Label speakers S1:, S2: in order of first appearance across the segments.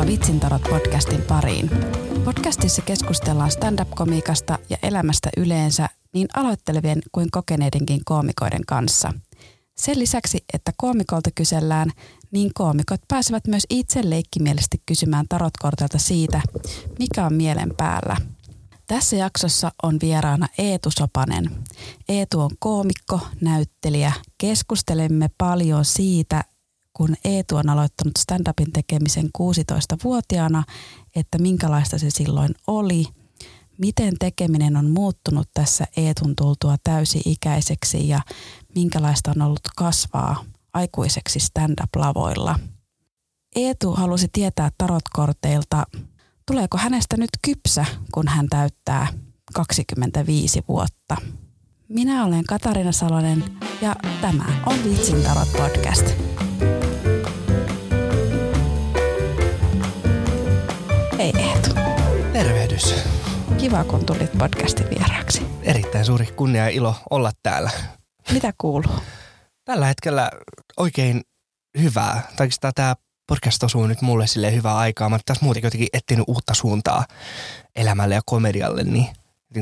S1: Tervetuloa Vitsintarot podcastin pariin. Podcastissa keskustellaan stand-up-komiikasta ja elämästä yleensä niin aloittelevien kuin kokeneidenkin koomikoiden kanssa. Sen lisäksi, että koomikolta kysellään, niin koomikot pääsevät myös itse leikkimielisesti kysymään tarotkortilta siitä, mikä on mielen päällä. Tässä jaksossa on vieraana Eetu Sopanen. Eetu on koomikko, näyttelijä. Keskustelemme paljon siitä, kun Eetu on aloittanut stand-upin tekemisen 16-vuotiaana, että minkälaista se silloin oli, miten tekeminen on muuttunut tässä Eetun tultua täysi-ikäiseksi ja minkälaista on ollut kasvaa aikuiseksi stand-up-lavoilla. Eetu halusi tietää tarotkorteilta, tuleeko hänestä nyt kypsä, kun hän täyttää 25 vuotta. Minä olen Katarina Salonen ja tämä on Vitsin tarot podcast. Hei Eetu.
S2: Tervehdys.
S1: Kiva, kun tulit podcastin vieraaksi.
S2: Erittäin suuri kunnia ja ilo olla täällä.
S1: Mitä kuuluu?
S2: Tällä hetkellä oikein hyvää. Tai tämä podcast osuu nyt mulle sille hyvää aikaa. Mä tässä muutenkin jotenkin etsinyt uutta suuntaa elämälle ja komedialle, niin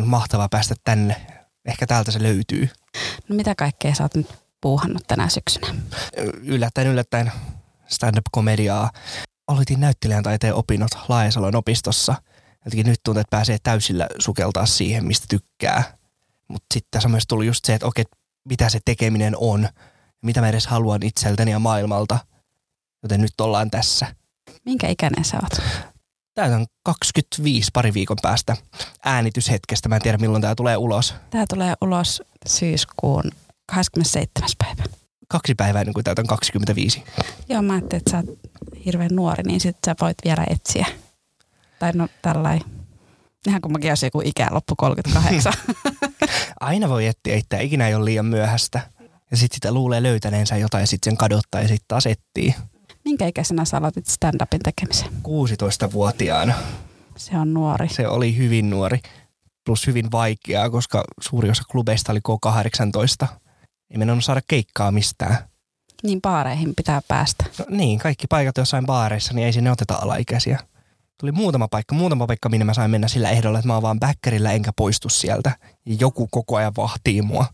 S2: mahtavaa päästä tänne. Ehkä täältä se löytyy.
S1: No mitä kaikkea sä oot nyt puuhannut tänä syksynä?
S2: Yllättäen, yllättäen stand-up-komediaa. Aloitin näyttelijän taiteen opinnot Laajasalon opistossa. Jotenkin nyt tuntuu, että pääsee täysillä sukeltaa siihen, mistä tykkää. Mutta sitten tässä on myös tullut just se, että okei, mitä se tekeminen on, mitä mä edes haluan itseltäni ja maailmalta. Joten nyt ollaan tässä.
S1: Minkä ikäinen sä oot?
S2: Täytän 25 pari viikon päästä äänityshetkestä. Mä en tiedä milloin tämä tulee ulos.
S1: Tämä tulee ulos syyskuun 27. päivä.
S2: Kaksi päivää ennen kuin täytän 25.
S1: Joo, mä ajattelin, että sä oot hirveän nuori, niin sit sä voit vielä etsiä. Tai no tällainen. Ihan kun mäkin joku ikä loppu 38.
S2: Aina voi etsiä itseä, ikinä ei ole liian myöhäistä. Ja sitten sitä luulee löytäneensä jotain ja sitten sen kadottaa ja sitten taas etsii.
S1: Minkä ikäisenä sä aloitit stand-upin tekemisen?
S2: 16-vuotiaana.
S1: Se on nuori.
S2: Se oli hyvin nuori, plus hyvin vaikeaa, koska suuri osa klubeista oli K18. Ei mennä saada keikkaa mistään.
S1: Niin baareihin pitää päästä.
S2: No niin, kaikki paikat jossain baareissa, niin ei sinne oteta alaikäisiä. Tuli muutama paikka, muutama paikka, minne mä sain mennä sillä ehdolla, että mä oon vaan bäkkärillä enkä poistu sieltä. Ja joku koko ajan vahtii mua.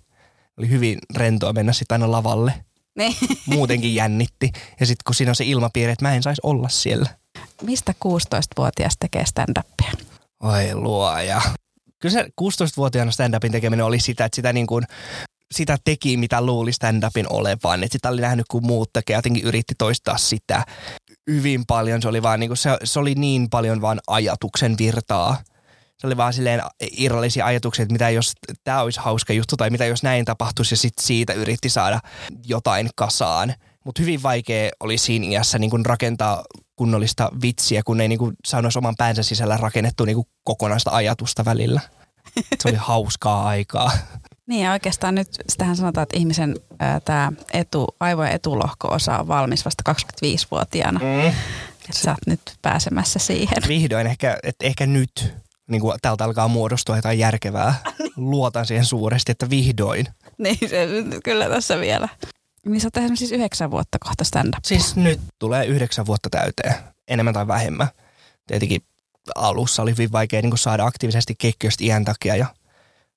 S2: Oli hyvin rentoa mennä sitten aina lavalle.
S1: Niin.
S2: Muutenkin jännitti. Ja sitten kun siinä on se ilmapiiri, että mä en saisi olla siellä.
S1: Mistä 16-vuotias tekee stand-upia?
S2: Oi luoja. Kyllä se 16-vuotiaana stand-upin tekeminen oli sitä, että sitä niin kuin sitä teki, mitä luuli stand-upin olevan. Että sitä oli nähnyt, kun muut tekee, jotenkin yritti toistaa sitä hyvin paljon. Se oli, vaan niin kuin, se, se oli niin paljon vaan ajatuksen virtaa. Se oli vaan silleen irrallisia ajatuksia, että mitä jos tämä olisi hauska juttu tai mitä jos näin tapahtuisi ja sitten siitä yritti saada jotain kasaan. Mutta hyvin vaikea oli siinä iässä niin kun rakentaa kunnollista vitsiä, kun ei niin kun saanut oman päänsä sisällä rakennettu niin kokonaista ajatusta välillä. Se oli hauskaa aikaa.
S1: Niin ja oikeastaan nyt sitähän sanotaan, että ihmisen tämä etu, aivojen etulohko-osa on valmis vasta 25-vuotiaana. Mm. Että sä oot nyt pääsemässä siihen.
S2: Vihdoin, ehkä, että ehkä nyt niin kuin täältä alkaa muodostua jotain järkevää. Luotan siihen suuresti, että vihdoin.
S1: Niin, se, kyllä tässä vielä. Niin sä oot tehnyt siis yhdeksän vuotta kohta stand
S2: Siis nyt tulee yhdeksän vuotta täyteen, enemmän tai vähemmän. Tietenkin alussa oli hyvin vaikea niin saada aktiivisesti keikkiöstä iän takia ja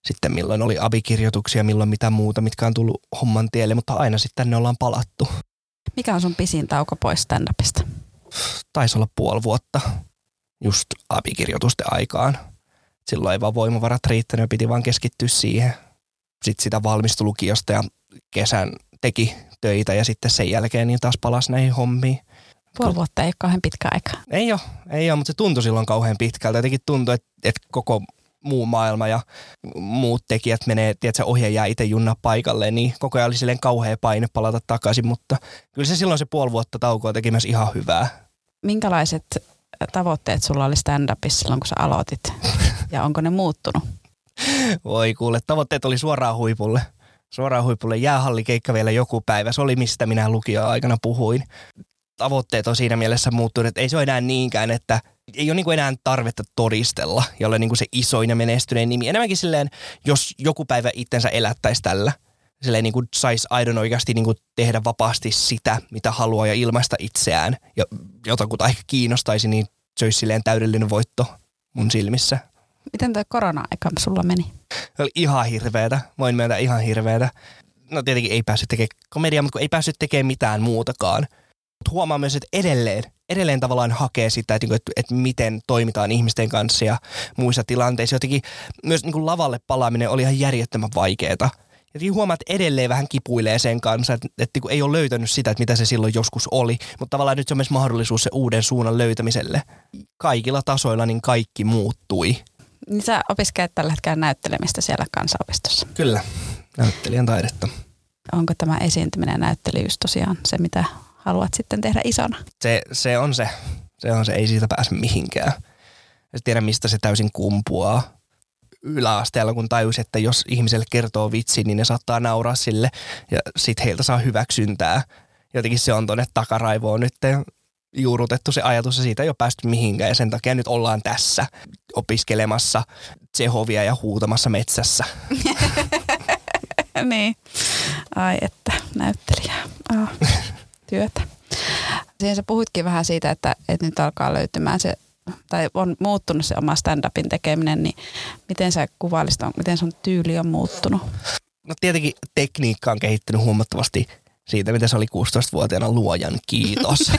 S2: sitten milloin oli abikirjoituksia, milloin mitä muuta, mitkä on tullut homman tielle, mutta aina sitten tänne ollaan palattu.
S1: Mikä on sun pisin tauko pois stand-upista?
S2: Taisi olla puoli vuotta just abikirjoitusten aikaan. Silloin ei vaan voimavarat riittänyt ja piti vaan keskittyä siihen. Sitten sitä valmistui lukiosta ja kesän teki töitä ja sitten sen jälkeen niin taas palasi näihin hommiin.
S1: Puoli vuotta ei ole kauhean pitkä aika.
S2: Ei ole, ei ole, mutta se tuntui silloin kauhean pitkältä. Jotenkin tuntui, että, että koko muu maailma ja muut tekijät menee, tiedätkö, ohje jää itse junna paikalle, niin koko ajan oli silleen kauhea paine palata takaisin, mutta kyllä se silloin se puoli vuotta taukoa teki myös ihan hyvää.
S1: Minkälaiset tavoitteet sulla oli stand-upissa silloin, kun sä aloitit? Ja onko ne muuttunut?
S2: Voi kuule, tavoitteet oli suoraan huipulle. Suoraan huipulle jäähallikeikka vielä joku päivä. Se oli mistä minä lukio-aikana puhuin. Tavoitteet on siinä mielessä muuttunut, että ei se ole enää niinkään, että ei ole niin enää tarvetta todistella ja ole niin se isoin ja menestyneen nimi. Enemmänkin silleen, jos joku päivä itsensä elättäisi tällä, silleen niin kuin saisi aidon oikeasti niin kuin tehdä vapaasti sitä, mitä haluaa ja ilmaista itseään. Ja jotakuta ehkä kiinnostaisi, niin se olisi silleen täydellinen voitto mun silmissä.
S1: Miten tuo korona-aika sulla meni?
S2: Se oli ihan hirveetä. Voin myöntää ihan hirveätä. No tietenkin ei päässyt tekemään komediaa, mutta kun ei päässyt tekemään mitään muutakaan. Mutta huomaa myös, että edelleen, edelleen tavallaan hakee sitä, että, että, että miten toimitaan ihmisten kanssa ja muissa tilanteissa. Jotenkin myös niin kuin lavalle palaaminen oli ihan järjettömän vaikeaa. Ja huomaa, että edelleen vähän kipuilee sen kanssa, että, että ei ole löytänyt sitä, että mitä se silloin joskus oli. Mutta tavallaan nyt se on myös mahdollisuus se uuden suunnan löytämiselle. Kaikilla tasoilla niin kaikki muuttui.
S1: Niin sä opiskelet tällä hetkellä näyttelemistä siellä kansanopistossa.
S2: Kyllä, näyttelijän taidetta.
S1: Onko tämä esiintyminen ja näyttelijyys tosiaan se, mitä haluat sitten tehdä isona?
S2: Se, se on se. Se on se, ei siitä pääse mihinkään. Ja tiedä, mistä se täysin kumpuaa yläasteella, kun tajus, että jos ihmiselle kertoo vitsi, niin ne saattaa nauraa sille ja sitten heiltä saa hyväksyntää. Jotenkin se on tuonne takaraivoon nyt juurutettu se ajatus ja siitä ei ole päästy mihinkään ja sen takia nyt ollaan tässä opiskelemassa Tsehovia ja huutamassa metsässä.
S1: niin. Ai että, näyttelijää. Oh, työtä. Siihen sä puhuitkin vähän siitä, että, että nyt alkaa löytymään se tai on muuttunut se oma stand-upin tekeminen, niin miten sä kuvailisit, miten sun tyyli on muuttunut?
S2: No tietenkin tekniikka on kehittynyt huomattavasti siitä, mitä se oli 16-vuotiaana luojan kiitos.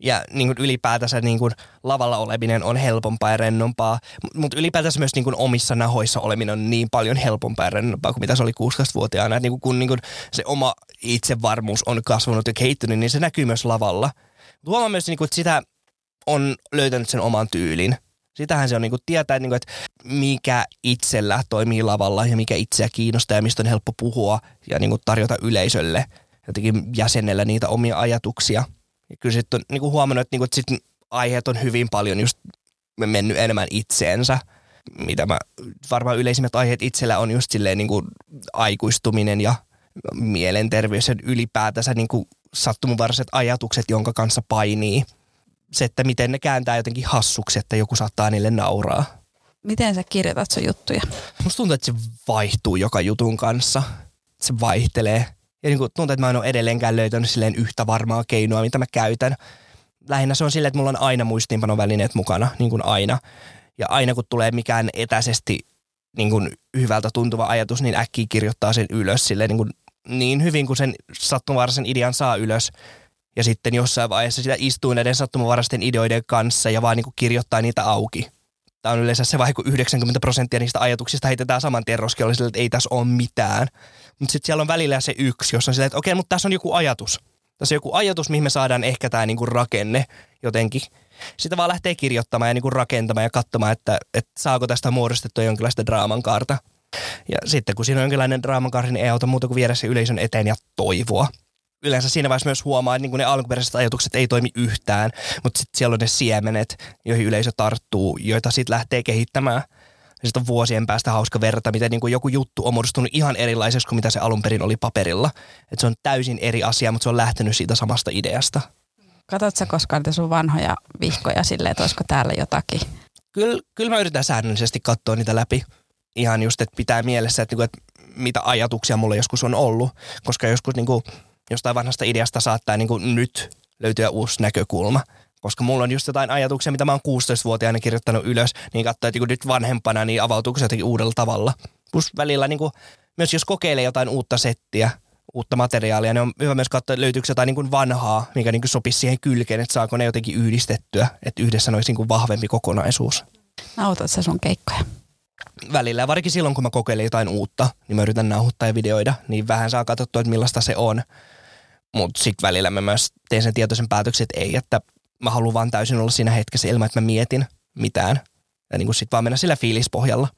S2: ja niin kuin ylipäätänsä niin kuin lavalla oleminen on helpompaa ja rennompaa, mutta ylipäätänsä myös niin kuin omissa nahoissa oleminen on niin paljon helpompaa ja rennompaa kuin mitä se oli 16-vuotiaana. Et niin kuin kun niin kuin se oma itsevarmuus on kasvanut ja kehittynyt, niin se näkyy myös lavalla. Huomaa myös, niin kuin, että sitä on löytänyt sen oman tyylin. Sitähän se on niin kuin tietää, niin kuin, että mikä itsellä toimii lavalla ja mikä itseä kiinnostaa ja mistä on helppo puhua ja niin kuin tarjota yleisölle jotenkin jäsenellä niitä omia ajatuksia. Ja kyllä sitten on niin kuin huomannut, että, niin kuin, että sit aiheet on hyvin paljon just mennyt enemmän itseensä. Mitä mä, varmaan yleisimmät aiheet itsellä on just silleen niin kuin aikuistuminen ja mielenterveys ja ylipäätänsä niin kuin sattumanvaraiset ajatukset, jonka kanssa painii – se, että miten ne kääntää jotenkin hassuksi, että joku saattaa niille nauraa.
S1: Miten sä kirjoitat sun juttuja?
S2: Musta tuntuu, että se vaihtuu joka jutun kanssa. Se vaihtelee. Ja niin kuin tuntuu, että mä en ole edelleenkään löytänyt silleen yhtä varmaa keinoa, mitä mä käytän. Lähinnä se on silleen, että mulla on aina muistiinpanovälineet mukana, niin kuin aina. Ja aina kun tulee mikään etäisesti niin kuin hyvältä tuntuva ajatus, niin äkkiä kirjoittaa sen ylös silleen niin, kuin niin hyvin kuin sen sattumanvaraisen idean saa ylös ja sitten jossain vaiheessa sitä istuu näiden sattumanvaraisten ideoiden kanssa ja vaan niin kuin kirjoittaa niitä auki. Tämä on yleensä se vaihe, kun 90 prosenttia niistä ajatuksista heitetään saman tien roskiolle että ei tässä ole mitään. Mutta sitten siellä on välillä se yksi, jossa on silleen, että okei, mutta tässä on joku ajatus. Tässä on joku ajatus, mihin me saadaan ehkä tämä niinku rakenne jotenkin. Sitä vaan lähtee kirjoittamaan ja niinku rakentamaan ja katsomaan, että, että saako tästä muodostettua jonkinlaista draaman kaarta. Ja sitten kun siinä on jonkinlainen draaman kaarta, niin ei auta muuta kuin viedä se yleisön eteen ja toivoa yleensä siinä vaiheessa myös huomaa, että niin ne alkuperäiset ajatukset ei toimi yhtään, mutta sitten siellä on ne siemenet, joihin yleisö tarttuu, joita sitten lähtee kehittämään. Ja sitten on vuosien päästä hauska verrata, miten niin kuin joku juttu on muodostunut ihan erilaiseksi kuin mitä se alun perin oli paperilla. Että se on täysin eri asia, mutta se on lähtenyt siitä samasta ideasta.
S1: Katsotko sä koskaan niitä sun vanhoja vihkoja silleen, että olisiko täällä jotakin?
S2: Kyllä, kyllä mä yritän säännöllisesti katsoa niitä läpi. Ihan just, että pitää mielessä, että, niin että mitä ajatuksia mulla joskus on ollut. Koska joskus niin kuin, jostain vanhasta ideasta saattaa niin kuin nyt löytyä uusi näkökulma. Koska mulla on just jotain ajatuksia, mitä mä oon 16-vuotiaana kirjoittanut ylös, niin katsoin, että nyt vanhempana niin avautuuko se jotenkin uudella tavalla. Plus välillä niin kuin, myös jos kokeilee jotain uutta settiä, uutta materiaalia, niin on hyvä myös katsoa, että löytyykö jotain niin kuin vanhaa, mikä niin kuin sopisi siihen kylkeen, että saako ne jotenkin yhdistettyä, että yhdessä olisi niin kuin vahvempi kokonaisuus.
S1: Nautat sä sun keikkoja?
S2: Välillä, varsinkin silloin kun mä kokeilen jotain uutta, niin mä yritän nauhoittaa ja videoida, niin vähän saa katsottua, että millaista se on. Mutta sitten välillä mä myös teen sen tietoisen päätöksen, että ei, että mä haluan vaan täysin olla siinä hetkessä ilman, että mä mietin mitään. Ja niin sitten vaan mennä sillä fiilispohjalla.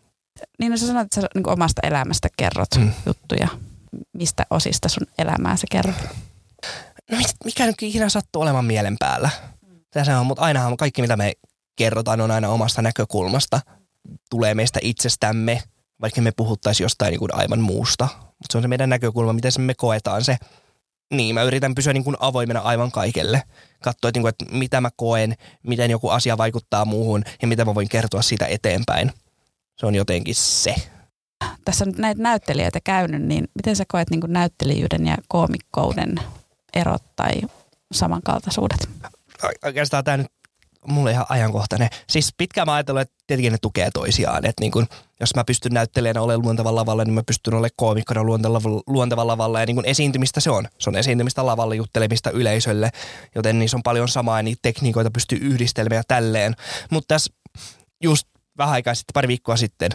S1: Niin no sä sanoit, että sä niin omasta elämästä kerrot mm. juttuja. Mistä osista sun elämää sä kerrot?
S2: No mikä nyt ikinä sattuu olemaan mielen päällä. Tässä on, mutta ainahan kaikki mitä me kerrotaan on aina omasta näkökulmasta. Tulee meistä itsestämme, vaikka me puhuttaisiin jostain niin kuin aivan muusta. Mutta se on se meidän näkökulma, miten me koetaan se niin, mä yritän pysyä niin kuin avoimena aivan kaikelle. Katsoa, että, niin kuin, että mitä mä koen, miten joku asia vaikuttaa muuhun ja mitä mä voin kertoa siitä eteenpäin. Se on jotenkin se.
S1: tässä on näitä näyttelijöitä käynyt, niin miten sä koet niin kuin näyttelijyyden ja koomikkouden erot tai samankaltaisuudet?
S2: Oikeastaan tämä nyt mulle ihan ajankohtainen. Siis pitkään mä ajatellut, että tietenkin ne tukee toisiaan. Että niin kun, jos mä pystyn näyttelijänä olemaan luontevalla lavalla, niin mä pystyn olemaan koomikkona luontevalla lavalla. Ja niin kun esiintymistä se on. Se on esiintymistä lavalla, juttelemista yleisölle. Joten niissä on paljon samaa ja niitä tekniikoita pystyy yhdistelemään ja tälleen. Mutta tässä just vähän aikaa sitten, pari viikkoa sitten,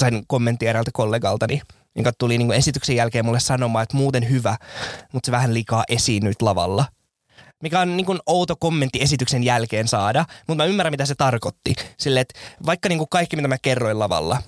S2: sain kommentti eräältä kollegaltani, joka tuli niin esityksen jälkeen mulle sanomaan, että muuten hyvä, mutta se vähän liikaa esiinnyt lavalla – mikä on niin kuin outo kommentti esityksen jälkeen saada, mutta mä ymmärrän, mitä se tarkoitti. Sille, että vaikka niin kuin kaikki, mitä mä kerroin lavalla,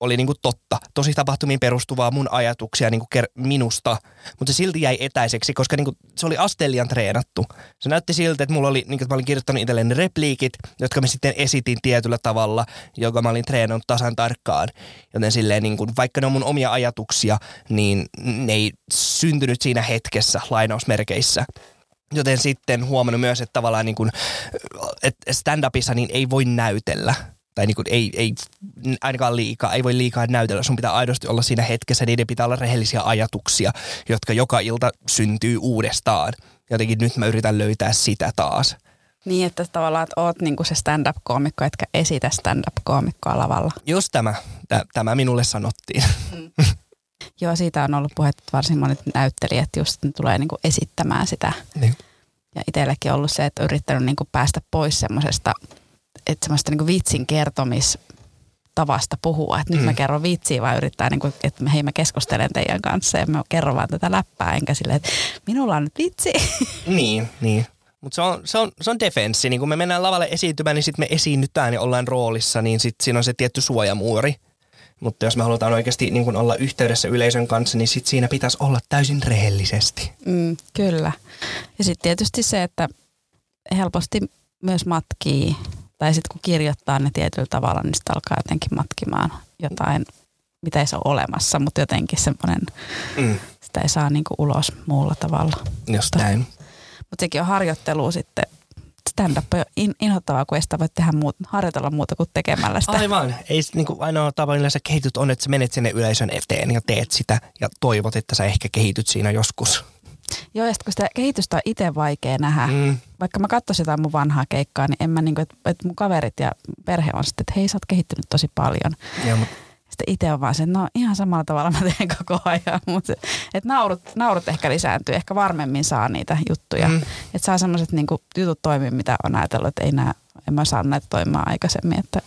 S2: oli niin kuin totta, tosi tapahtumiin perustuvaa mun ajatuksia niin kuin ker- minusta, mutta se silti jäi etäiseksi, koska niin kuin se oli asteellian treenattu. Se näytti siltä, että mulla oli, niin kuin, että mä olin kirjoittanut itselleni repliikit, jotka mä sitten esitin tietyllä tavalla, joka mä olin treenannut tasan tarkkaan. Joten silleen, niin kuin, vaikka ne on mun omia ajatuksia, niin ne ei syntynyt siinä hetkessä lainausmerkeissä. Joten sitten huomannut myös, että tavallaan niin kuin, että stand-upissa niin ei voi näytellä. Tai niin kuin ei, ei ainakaan liikaa, ei voi liikaa näytellä. Sun pitää aidosti olla siinä hetkessä. Niiden pitää olla rehellisiä ajatuksia, jotka joka ilta syntyy uudestaan. Jotenkin nyt mä yritän löytää sitä taas.
S1: Niin, että tavallaan että oot niinku se stand-up-koomikko, etkä esitä stand-up-koomikkoa lavalla.
S2: Just tämä. Tämä minulle sanottiin. Mm.
S1: Joo, siitä on ollut puhetta, että varsin monet näyttelijät just tulee niin kuin esittämään sitä. Niin. Ja itsellekin on ollut se, että on yrittänyt niin kuin päästä pois semmoisesta, että semmoista niin vitsin kertomis tavasta puhua, että nyt mm. mä kerron vitsiä, vai yrittää, niin kuin, että hei mä keskustelen teidän kanssa ja mä kerron vaan tätä läppää, enkä silleen, että minulla on nyt vitsi.
S2: Niin, niin. Mutta se on, se, on, se on defenssi. Niin kun me mennään lavalle esiintymään, niin sitten me esiinnytään ja ollaan roolissa, niin sitten siinä on se tietty suojamuuri. Mutta jos me halutaan oikeasti niin kun olla yhteydessä yleisön kanssa, niin sit siinä pitäisi olla täysin rehellisesti.
S1: Mm, kyllä. Ja sitten tietysti se, että helposti myös matkii, tai sitten kun kirjoittaa ne tietyllä tavalla, niin sitten alkaa jotenkin matkimaan jotain, mitä ei se ole olemassa, mutta jotenkin semmoinen, mm. sitä ei saa niinku ulos muulla tavalla.
S2: Just näin.
S1: Mutta sekin on harjoittelu sitten stand-up on in, inhottavaa, kun ei sitä voi tehdä muut, harjoitella muuta kuin tekemällä sitä.
S2: Aivan. Ei niin kuin ainoa tapa, millä sä kehityt on, että sä menet sinne yleisön eteen ja teet sitä ja toivot, että sä ehkä kehityt siinä joskus.
S1: Joo, ja kun sitä kehitystä on itse vaikea nähdä. Mm. Vaikka mä katsoisin jotain mun vanhaa keikkaa, niin en mä niin kuin, että, että mun kaverit ja perhe on sitten, että hei sä oot kehittynyt tosi paljon. Joo, mutta sitten itse on vaan se, että no ihan samalla tavalla mä teen koko ajan. Mutta että naurut, naurut ehkä lisääntyy, ehkä varmemmin saa niitä juttuja. Mm. Että saa semmoiset niin jutut toimia, mitä on ajatellut, että ei nää, en mä saa näitä toimimaan aikaisemmin. Että.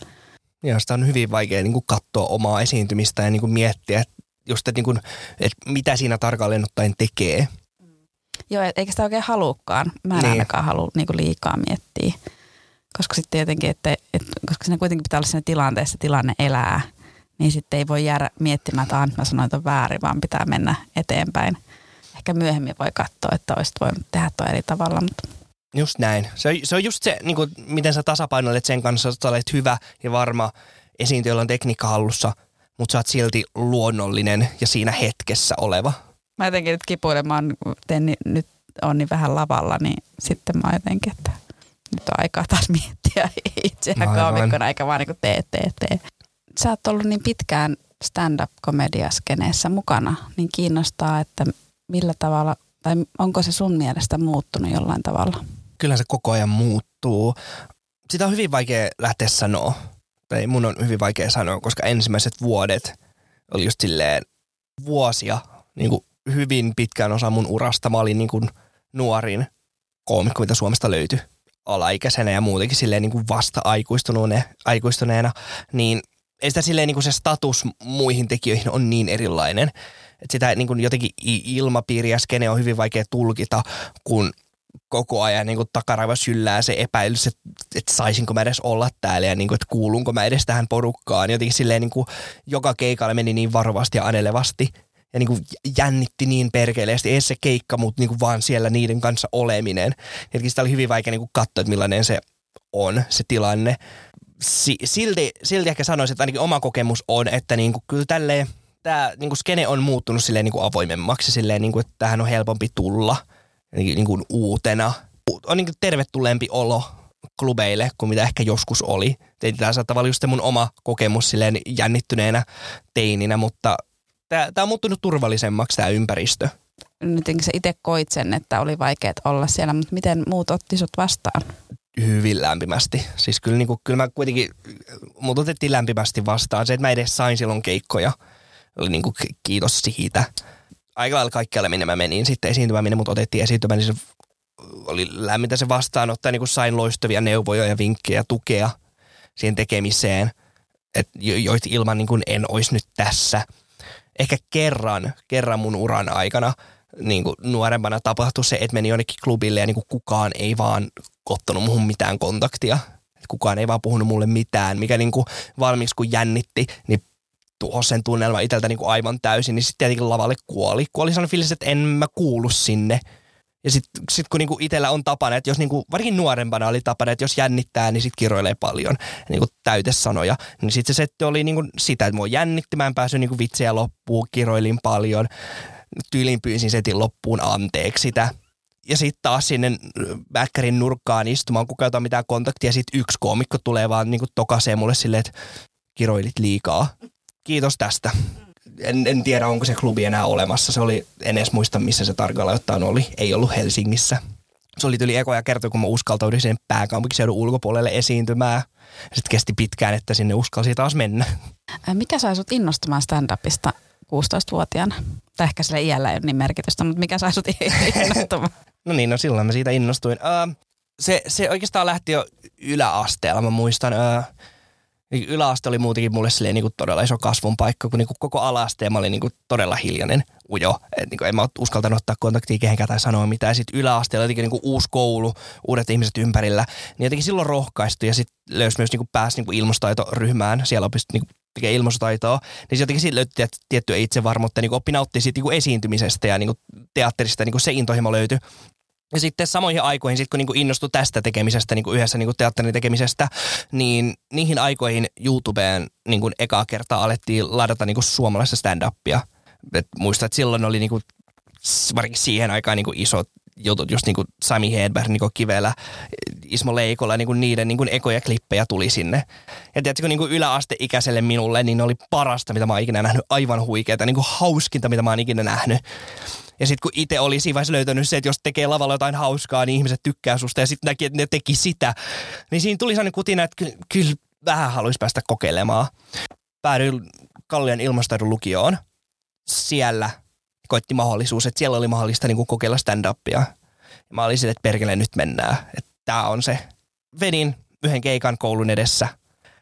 S2: Ja sitä on hyvin vaikea niin kuin katsoa omaa esiintymistä ja niin kuin miettiä, että just, että, niin kuin, että mitä siinä tarkalleen ottaen tekee.
S1: Joo, eikä sitä oikein halukkaan. Mä en niin. ainakaan halua niin kuin liikaa miettiä. Koska sitten tietenkin, että, että, koska siinä kuitenkin pitää olla siinä tilanteessa, tilanne elää – niin sitten ei voi jäädä miettimään, että mä sanoin, että on väärin, vaan pitää mennä eteenpäin. Ehkä myöhemmin voi katsoa, että olisit voinut tehdä tuo eri tavalla, mutta
S2: Just näin. Se on, se on just se, niin kuin, miten sä tasapainoilet sen kanssa, että sä olet hyvä ja varma esiintyjä, on tekniikka hallussa, mutta sä oot silti luonnollinen ja siinä hetkessä oleva.
S1: Mä jotenkin nyt kipuilen, mä oon, teen, nyt on niin vähän lavalla, niin sitten mä jotenkin, että nyt on aikaa taas miettiä itseään no, eikä vaan niin tee, tee, tee sä oot ollut niin pitkään stand-up-komediaskeneessä mukana, niin kiinnostaa, että millä tavalla, tai onko se sun mielestä muuttunut jollain tavalla?
S2: Kyllä se koko ajan muuttuu. Sitä on hyvin vaikea lähteä sanoa, tai mun on hyvin vaikea sanoa, koska ensimmäiset vuodet oli just silleen vuosia, niin kuin hyvin pitkään osa mun urasta. Mä olin niin kuin nuorin koomikko, mitä Suomesta löytyi alaikäisenä ja muutenkin silleen niin kuin vasta aikuistuneena, niin ei sitä silleen niin kuin se status muihin tekijöihin on niin erilainen. Että sitä niin kuin jotenkin ilmapiiri ja skene on hyvin vaikea tulkita, kun koko ajan niin takaraiva syllää se epäilys, että, että saisinko mä edes olla täällä ja niin kuin, että kuulunko mä edes tähän porukkaan. Jotenkin silleen niin kuin joka keikalle meni niin varovasti ja anelevasti ja niin kuin jännitti niin perkeleesti. Ei se keikka, mutta niin kuin vaan siellä niiden kanssa oleminen. Jotenkin sitä oli hyvin vaikea niin kuin katsoa, että millainen se on se tilanne silti, silti ehkä sanoisin, että ainakin oma kokemus on, että niinku, kyllä tälleen tämä niinku skene on muuttunut silleen niinku avoimemmaksi, silleen niinku, että tähän on helpompi tulla niinku, niinku uutena. On niinku tervetulleempi olo klubeille kuin mitä ehkä joskus oli. Tämä saattaa olla just mun oma kokemus silleen jännittyneenä teininä, mutta tämä on muuttunut turvallisemmaksi tämä ympäristö.
S1: Nyt sä itse koit sen, että oli vaikeaa olla siellä, mutta miten muut otti sut vastaan?
S2: Hyvin lämpimästi. Siis kyllä, niin kuin, kyllä mä kuitenkin, mut otettiin lämpimästi vastaan. Se, että mä edes sain silloin keikkoja, oli niin kuin, kiitos siitä. Aika lailla kaikkialle, minne mä menin sitten esiintymään, minne mut otettiin esiintymään, niin se oli lämmintä se vastaanottaa, niin kuin sain loistavia neuvoja ja vinkkejä ja tukea siihen tekemiseen, et joita ilman niin kuin en olisi nyt tässä. Ehkä kerran, kerran mun uran aikana niin kuin nuorempana tapahtui se, että meni jonnekin klubille ja niin kuin kukaan ei vaan ottanut muhun mitään kontaktia. Kukaan ei vaan puhunut mulle mitään, mikä niin kuin valmiiksi kun jännitti, niin tuohon sen tunnelma itseltä niin kuin aivan täysin, niin sitten tietenkin lavalle kuoli. Kuoli sellainen fiilis, että en mä kuulu sinne – ja sitten sit kun niinku itsellä on tapana, että jos niinku, varsinkin nuorempana oli tapana, että jos jännittää, niin sitten kiroilee paljon niinku täytesanoja. Niin sitten se setti oli niinku sitä, että mua jännitti, mä en päässyt niinku vitsejä loppuun, kiroilin paljon. Tyylin pyysin setin loppuun anteeksi sitä. Ja sitten taas sinne väkkärin nurkkaan istumaan, kun käytetään mitään kontaktia. Sitten yksi koomikko tulee vaan niinku tokasee mulle silleen, että kiroilit liikaa. Kiitos tästä en, en tiedä, onko se klubi enää olemassa. Se oli, en edes muista, missä se tarkalleen ottaen oli. Ei ollut Helsingissä. Se oli tuli ekoja kertoa, kun mä uskaltauduin sen pääkaupunkiseudun ulkopuolelle esiintymään. Sitten kesti pitkään, että sinne uskalsi taas mennä.
S1: Mikä sai sut innostumaan stand-upista 16-vuotiaana? Tai ehkä sille iällä ei ole niin merkitystä, mutta mikä sai sut innostumaan?
S2: no niin, no silloin mä siitä innostuin. Uh, se, se oikeastaan lähti jo yläasteella. Mä muistan, uh, niin yläaste oli muutenkin mulle silleen, niin kuin todella iso kasvun paikka, kun niin kuin koko alaste mä olin niin kuin todella hiljainen ujo. Et niin kuin en mä uskaltanut ottaa kontaktia kehenkään tai sanoa mitään. Sitten yläaste oli jotenkin niin kuin uusi koulu, uudet ihmiset ympärillä. Niin jotenkin silloin rohkaistui ja sitten löysi myös niin kuin pääsi niin kuin ilmastotaitoryhmään. Siellä opisti niin tekee ilmastotaitoa, niin jotenkin siitä löytyi tiettyä itsevarmuutta, niin oppi nauttia siitä niin esiintymisestä ja niin teatterista, niin se intohimo löytyi. Ja sitten samoihin aikoihin, sit kun niinku innostui tästä tekemisestä, niinku yhdessä niinku teatterin tekemisestä, niin niihin aikoihin YouTubeen niinku ekaa kertaa alettiin ladata niinku suomalaista stand-upia. Et muistan, että silloin oli niinku, varsinkin siihen aikaan niinku isot jutut, just niinku Sami Hedberg, niinku Kivelä, Ismo Leikola, niinku niiden niinku ekoja klippejä tuli sinne. Ja tiedätkö, niinku yläasteikäiselle minulle, niin ne oli parasta, mitä mä oon ikinä nähnyt, aivan huikeeta, niinku hauskinta, mitä mä oon ikinä nähnyt. Ja sitten kun itse oli siinä löytänyt se, että jos tekee lavalla jotain hauskaa, niin ihmiset tykkää susta ja sitten näki, että ne teki sitä. Niin siinä tuli sellainen kutina, että kyllä, kyllä vähän haluaisi päästä kokeilemaan. Päädyin Kallion ilmastoidun lukioon. Siellä koitti mahdollisuus, että siellä oli mahdollista niin kuin kokeilla stand-upia. Mä olin sille, että perkele nyt mennään. Että tää on se. Vedin yhden keikan koulun edessä.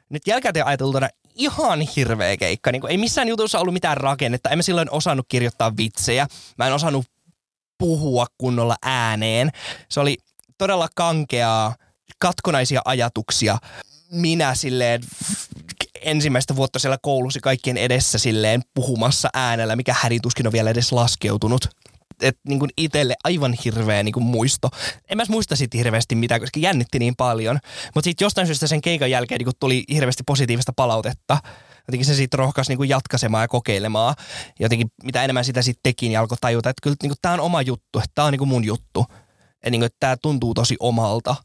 S2: Nyt jälkikäteen ajateltuna ihan hirveä keikka. Niin kuin, ei missään jutussa ollut mitään rakennetta. En mä silloin osannut kirjoittaa vitsejä. Mä en osannut puhua kunnolla ääneen. Se oli todella kankeaa, katkonaisia ajatuksia. Minä silleen ensimmäistä vuotta siellä koulussa kaikkien edessä silleen puhumassa äänellä, mikä hädituskin on vielä edes laskeutunut et, niin kuin itselle aivan hirveä niin kuin muisto. En mä muista siitä hirveästi mitään, koska jännitti niin paljon. Mutta sitten jostain syystä sen keikan jälkeen niin kuin tuli hirveästi positiivista palautetta. Jotenkin se sitten rohkaisi niin kuin jatkaisemaan ja kokeilemaan. Jotenkin mitä enemmän sitä sitten teki, niin alkoi tajuta, että kyllä niin tämä on oma juttu, että tämä on niin kuin mun juttu. Niin että tämä tuntuu tosi omalta.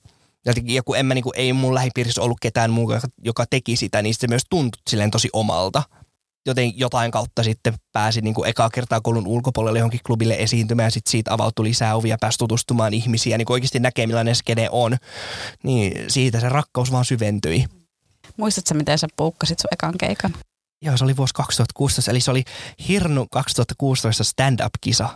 S2: Jotenkin, ja kun en mä, niin kuin, ei mun lähipiirissä ollut ketään muu, joka teki sitä, niin se myös tuntui silleen tosi omalta joten jotain kautta sitten pääsi niin kuin ekaa kertaa koulun ulkopuolelle johonkin klubille esiintymään ja sitten siitä avautui lisää ovia, pääsi tutustumaan ihmisiä, niin oikeasti näkee millainen skede on. Niin siitä se rakkaus vaan syventyi.
S1: Muistatko miten sä puukkasit sun ekan keikan?
S2: Joo, se oli vuosi 2016, eli se oli Hirnu 2016 stand-up-kisa.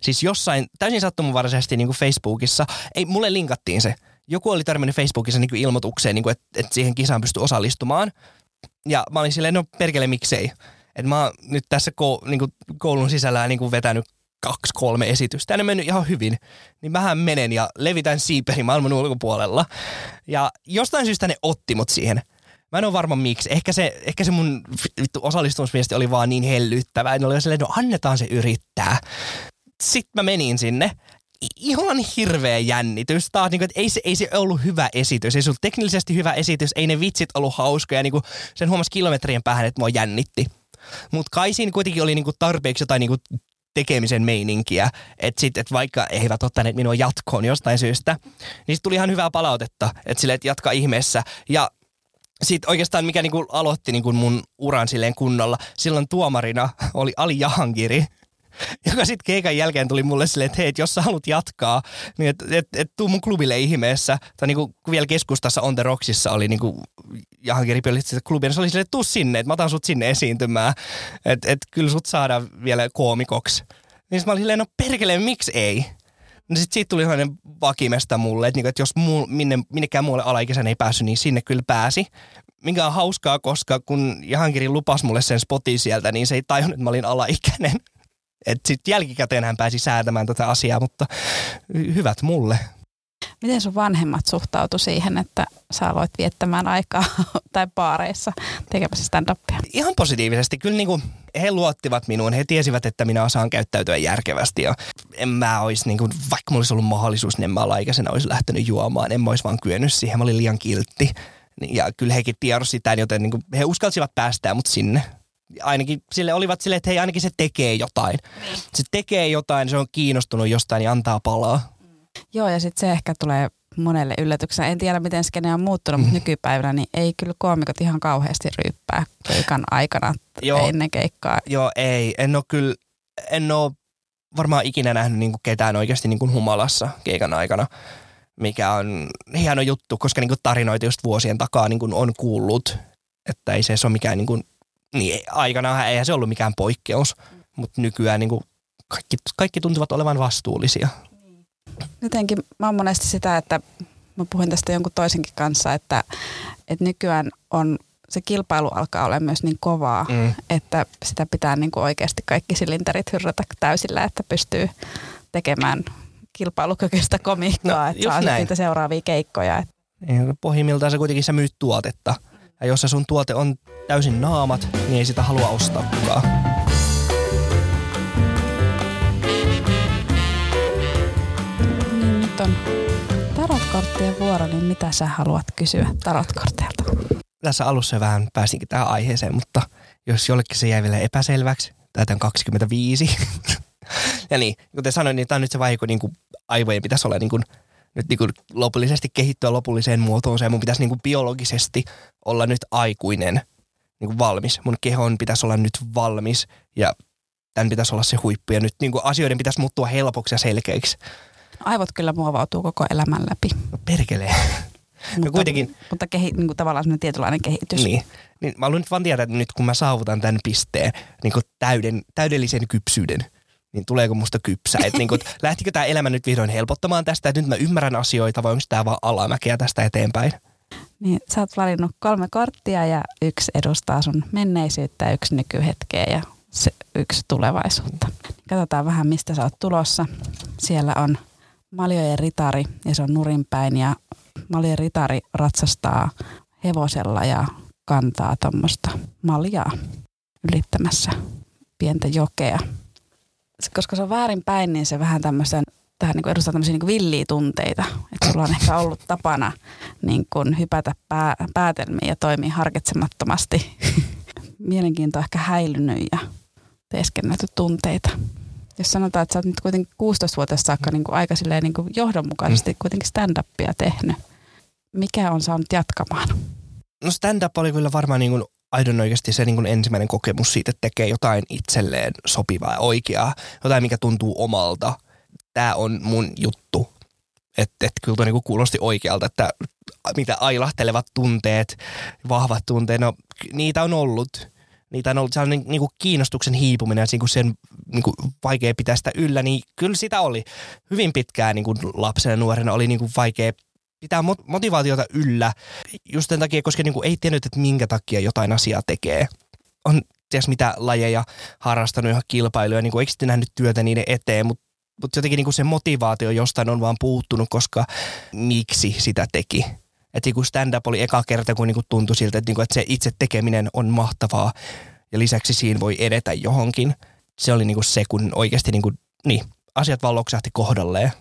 S2: Siis jossain, täysin sattumanvaraisesti niin kuin Facebookissa, ei, mulle linkattiin se. Joku oli törmännyt Facebookissa niin ilmoitukseen, niin että, että siihen kisaan pystyi osallistumaan. Ja mä olin silleen, no perkele miksei. Että mä oon nyt tässä ko, niin kuin koulun sisällä niin kuin vetänyt kaksi, kolme esitystä. Ja ne mennyt ihan hyvin. Niin mähän menen ja levitän siiperi maailman ulkopuolella. Ja jostain syystä ne otti mut siihen. Mä en ole varma miksi. Ehkä se, ehkä se mun vittu osallistumisviesti oli vaan niin hellyttävä. Ne oli silleen, no annetaan se yrittää. Sitten mä menin sinne ihan hirveä jännitys. Taas, niin kuin, että ei, se, ei se ollut hyvä esitys. Ei se ollut teknillisesti hyvä esitys, ei ne vitsit ollut hauskoja. Niin kuin, sen huomasi kilometrien päähän, että mua jännitti. Mutta kai siinä kuitenkin oli niin kuin tarpeeksi jotain kuin tekemisen meininkiä. Että et vaikka eivät ottaneet minua jatkoon jostain syystä, niin sit tuli ihan hyvää palautetta, että sille, että jatka ihmeessä. Ja sitten oikeastaan mikä niinku aloitti niinku mun uran silleen kunnolla, silloin tuomarina oli Ali Jahangiri, joka sitten keikan jälkeen tuli mulle silleen, että hei, et jos sä haluat jatkaa, niin että et, et tuu mun klubille ihmeessä. Tai niinku, kun vielä keskustassa On The Rocksissa oli niinku Jahangiri sitä klubia, niin se oli silleen, että tuu sinne, että mä otan sut sinne esiintymään. Että et, kyllä sut saadaan vielä koomikoksi. Niin mä olin silleen, no perkele, miksi ei? No sit siitä tuli sellainen vakimesta mulle, että, niinku, että jos muu, minne, minnekään muulle alaikäisen ei päässyt, niin sinne kyllä pääsi. Mikä on hauskaa, koska kun Jahankiri lupasi mulle sen spotin sieltä, niin se ei tajunnut, että mä olin alaikäinen. Että sitten jälkikäteen hän pääsi säätämään tätä asiaa, mutta hyvät mulle.
S1: Miten sun vanhemmat suhtautu siihen, että sä aloit viettämään aikaa tai baareissa tekemässä stand-upia?
S2: Ihan positiivisesti. Kyllä niin kuin he luottivat minuun. He tiesivät, että minä osaan käyttäytyä järkevästi. Ja en mä olisi, niin kuin, vaikka mulla olisi ollut mahdollisuus, niin en mä alaikäisenä olisi lähtenyt juomaan. En mä olisi vaan kyennyt siihen. Mä olin liian kiltti. Ja kyllä hekin tiedosi sitä, joten niin kuin, he uskalsivat päästää mut sinne ainakin sille olivat sille, että hei ainakin se tekee jotain. Niin. Se tekee jotain, se on kiinnostunut jostain ja antaa palaa.
S1: Joo, ja sitten se ehkä tulee monelle yllätyksenä. En tiedä, miten skene on muuttunut, mutta mm. nykypäivänä niin ei kyllä koomikot ihan kauheasti ryyppää keikan aikana Joo. ennen keikkaa.
S2: Joo, ei. En ole kyllä, en ole varmaan ikinä nähnyt niin kuin ketään oikeasti niin kuin humalassa keikan aikana, mikä on hieno juttu, koska niin kuin tarinoita just vuosien takaa niin kuin on kuullut, että ei se ole mikään niin kuin, niin aikana eihän se ollut mikään poikkeus, mutta nykyään niin kuin kaikki, kaikki tuntuvat olevan vastuullisia
S1: jotenkin mä oon monesti sitä, että mä puhuin tästä jonkun toisenkin kanssa, että, että nykyään on se kilpailu alkaa olla myös niin kovaa, mm. että sitä pitää niin kuin oikeasti kaikki silinterit hyrrätä täysillä, että pystyy tekemään kilpailukykyistä komikkaa, no, että saa näin. niitä seuraavia keikkoja.
S2: Niin, pohjimmiltaan sä kuitenkin sä myyt tuotetta. Ja jos se sun tuote on täysin naamat, niin ei sitä halua ostaa kukaan.
S1: on tarotkorttien vuoro, niin mitä sä haluat kysyä tarotkorteilta?
S2: Tässä alussa vähän pääsinkin tähän aiheeseen, mutta jos jollekin se jäi vielä epäselväksi, täytän 25. ja niin, kuten sanoin, niin tämä on nyt se vaihe, kun niin kuin aivojen pitäisi olla niin kuin, nyt niin kuin lopullisesti kehittyä lopulliseen muotoonsa ja mun pitäisi niin kuin biologisesti olla nyt aikuinen niin kuin valmis. Mun kehon pitäisi olla nyt valmis ja tämän pitäisi olla se huippu ja nyt niin kuin asioiden pitäisi muuttua helpoksi ja selkeiksi.
S1: Aivot kyllä muovautuu koko elämän läpi.
S2: No perkelee.
S1: mutta, kuitenkin, mutta kehi, niin kuin tavallaan sellainen tietynlainen kehitys.
S2: Niin. niin. Mä haluan nyt vaan tietää, että nyt kun mä saavutan tämän pisteen, niin kuin täyden, täydellisen kypsyyden, niin tuleeko musta kypsä? Että niin kuin, lähtikö tämä elämä nyt vihdoin helpottamaan tästä, että nyt mä ymmärrän asioita vai onko tämä vaan alamäkeä tästä eteenpäin?
S1: Niin, sä oot valinnut kolme korttia ja yksi edustaa sun menneisyyttä, yksi nykyhetkeä ja se yksi tulevaisuutta. Katsotaan vähän, mistä sä oot tulossa. Siellä on Maljojen ritari ja se on nurinpäin ja Maljojen ritari ratsastaa hevosella ja kantaa tuommoista maljaa ylittämässä pientä jokea. Koska se on väärinpäin, niin se vähän tämmöisen tähän niin edustaa tämmöisiä niin villiä tunteita. Että sulla on ehkä ollut tapana niin kuin hypätä pää, päätelmiin ja toimia harkitsemattomasti. Mielenkiinto on ehkä häilynyt ja teeskennetty tunteita jos sanotaan, että sä oot nyt kuitenkin 16-vuotiaasta saakka niin kuin aika silleen niin kuin johdonmukaisesti mm. kuitenkin stand-upia tehnyt, mikä on saanut jatkamaan?
S2: No stand-up oli kyllä varmaan niin kuin aidon oikeasti se niin kuin ensimmäinen kokemus siitä, että tekee jotain itselleen sopivaa ja oikeaa, jotain mikä tuntuu omalta. Tämä on mun juttu. Että et kyllä tuo niin kuulosti oikealta, että mitä ailahtelevat tunteet, vahvat tunteet, no niitä on ollut – niitä on ollut sellainen niin kuin kiinnostuksen hiipuminen ja niin sen niin kuin vaikea pitää sitä yllä, niin kyllä sitä oli. Hyvin pitkään niin kuin lapsena nuorena oli niin kuin vaikea pitää motivaatiota yllä just sen takia, koska niin kuin ei tiennyt, että minkä takia jotain asiaa tekee. On ties mitä lajeja harrastanut ihan kilpailuja, niin kuin eikö nähnyt työtä niiden eteen, mutta mutta jotenkin niin kuin se motivaatio jostain on vaan puuttunut, koska miksi sitä teki. Että kun stand-up oli eka kerta, kun niinku tuntui siltä, että, niinku, että se itse tekeminen on mahtavaa ja lisäksi siinä voi edetä johonkin. Se oli niinku se, kun oikeasti niinku, niin, asiat vaan loksahti kohdalleen.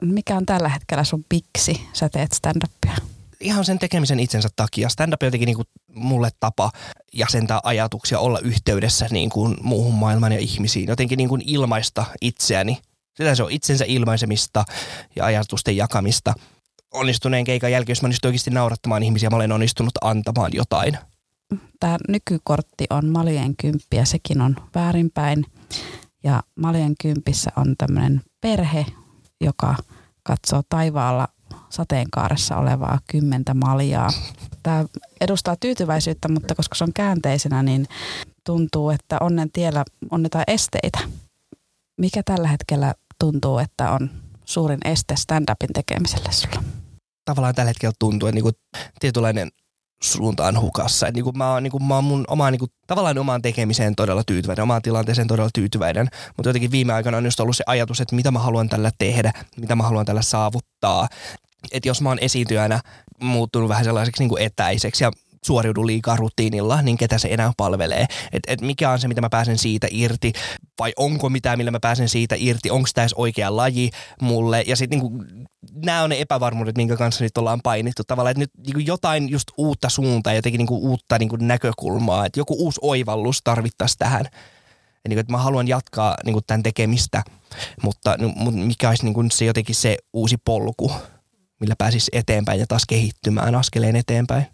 S1: Mikä on tällä hetkellä sun piksi? Sä teet stand-upia.
S2: Ihan sen tekemisen itsensä takia. Stand-up jotenkin niinku mulle tapa jäsentää ajatuksia, olla yhteydessä niin kuin muuhun maailmaan ja ihmisiin. Jotenkin niin kuin ilmaista itseäni. Sitä se on itsensä ilmaisemista ja ajatusten jakamista. Onnistuneen keikan jälkeen, jos mä onnistun oikeasti naurattamaan ihmisiä, mä olen onnistunut antamaan jotain.
S1: Tämä nykykortti on Malien kymppi ja sekin on väärinpäin. Ja Malien kympissä on tämmöinen perhe, joka katsoo taivaalla sateenkaaressa olevaa kymmentä maljaa. Tämä edustaa tyytyväisyyttä, mutta koska se on käänteisenä, niin tuntuu, että onnen tiellä on jotain esteitä. Mikä tällä hetkellä tuntuu, että on suurin este stand-upin tekemiselle sulla?
S2: Tavallaan tällä hetkellä tuntuu, että niinku tietynlainen suuntaan hukassa. Et niinku mä, oon, niinku, mä oon mun omaan, niinku, tavallaan omaan tekemiseen todella tyytyväinen, omaan tilanteeseen todella tyytyväinen, mutta jotenkin viime aikoina on just ollut se ajatus, että mitä mä haluan tällä tehdä, mitä mä haluan tällä saavuttaa. Että jos mä oon esiintyjänä muuttunut vähän sellaiseksi niinku etäiseksi ja suoriudu liikaa rutiinilla, niin ketä se enää palvelee. Et, et mikä on se, mitä mä pääsen siitä irti, vai onko mitään, millä mä pääsen siitä irti, onko tämä oikea laji mulle. Ja sitten niinku, nämä on ne epävarmuudet, minkä kanssa nyt ollaan painittu. Tavallaan, että nyt niinku jotain just uutta suuntaa, jotenkin niinku uutta niinku näkökulmaa, että joku uusi oivallus tarvittaisiin tähän. Ja niin, että mä haluan jatkaa niin kuin tämän tekemistä, mutta mikä olisi niin kuin se jotenkin se uusi polku, millä pääsisi eteenpäin ja taas kehittymään askeleen eteenpäin.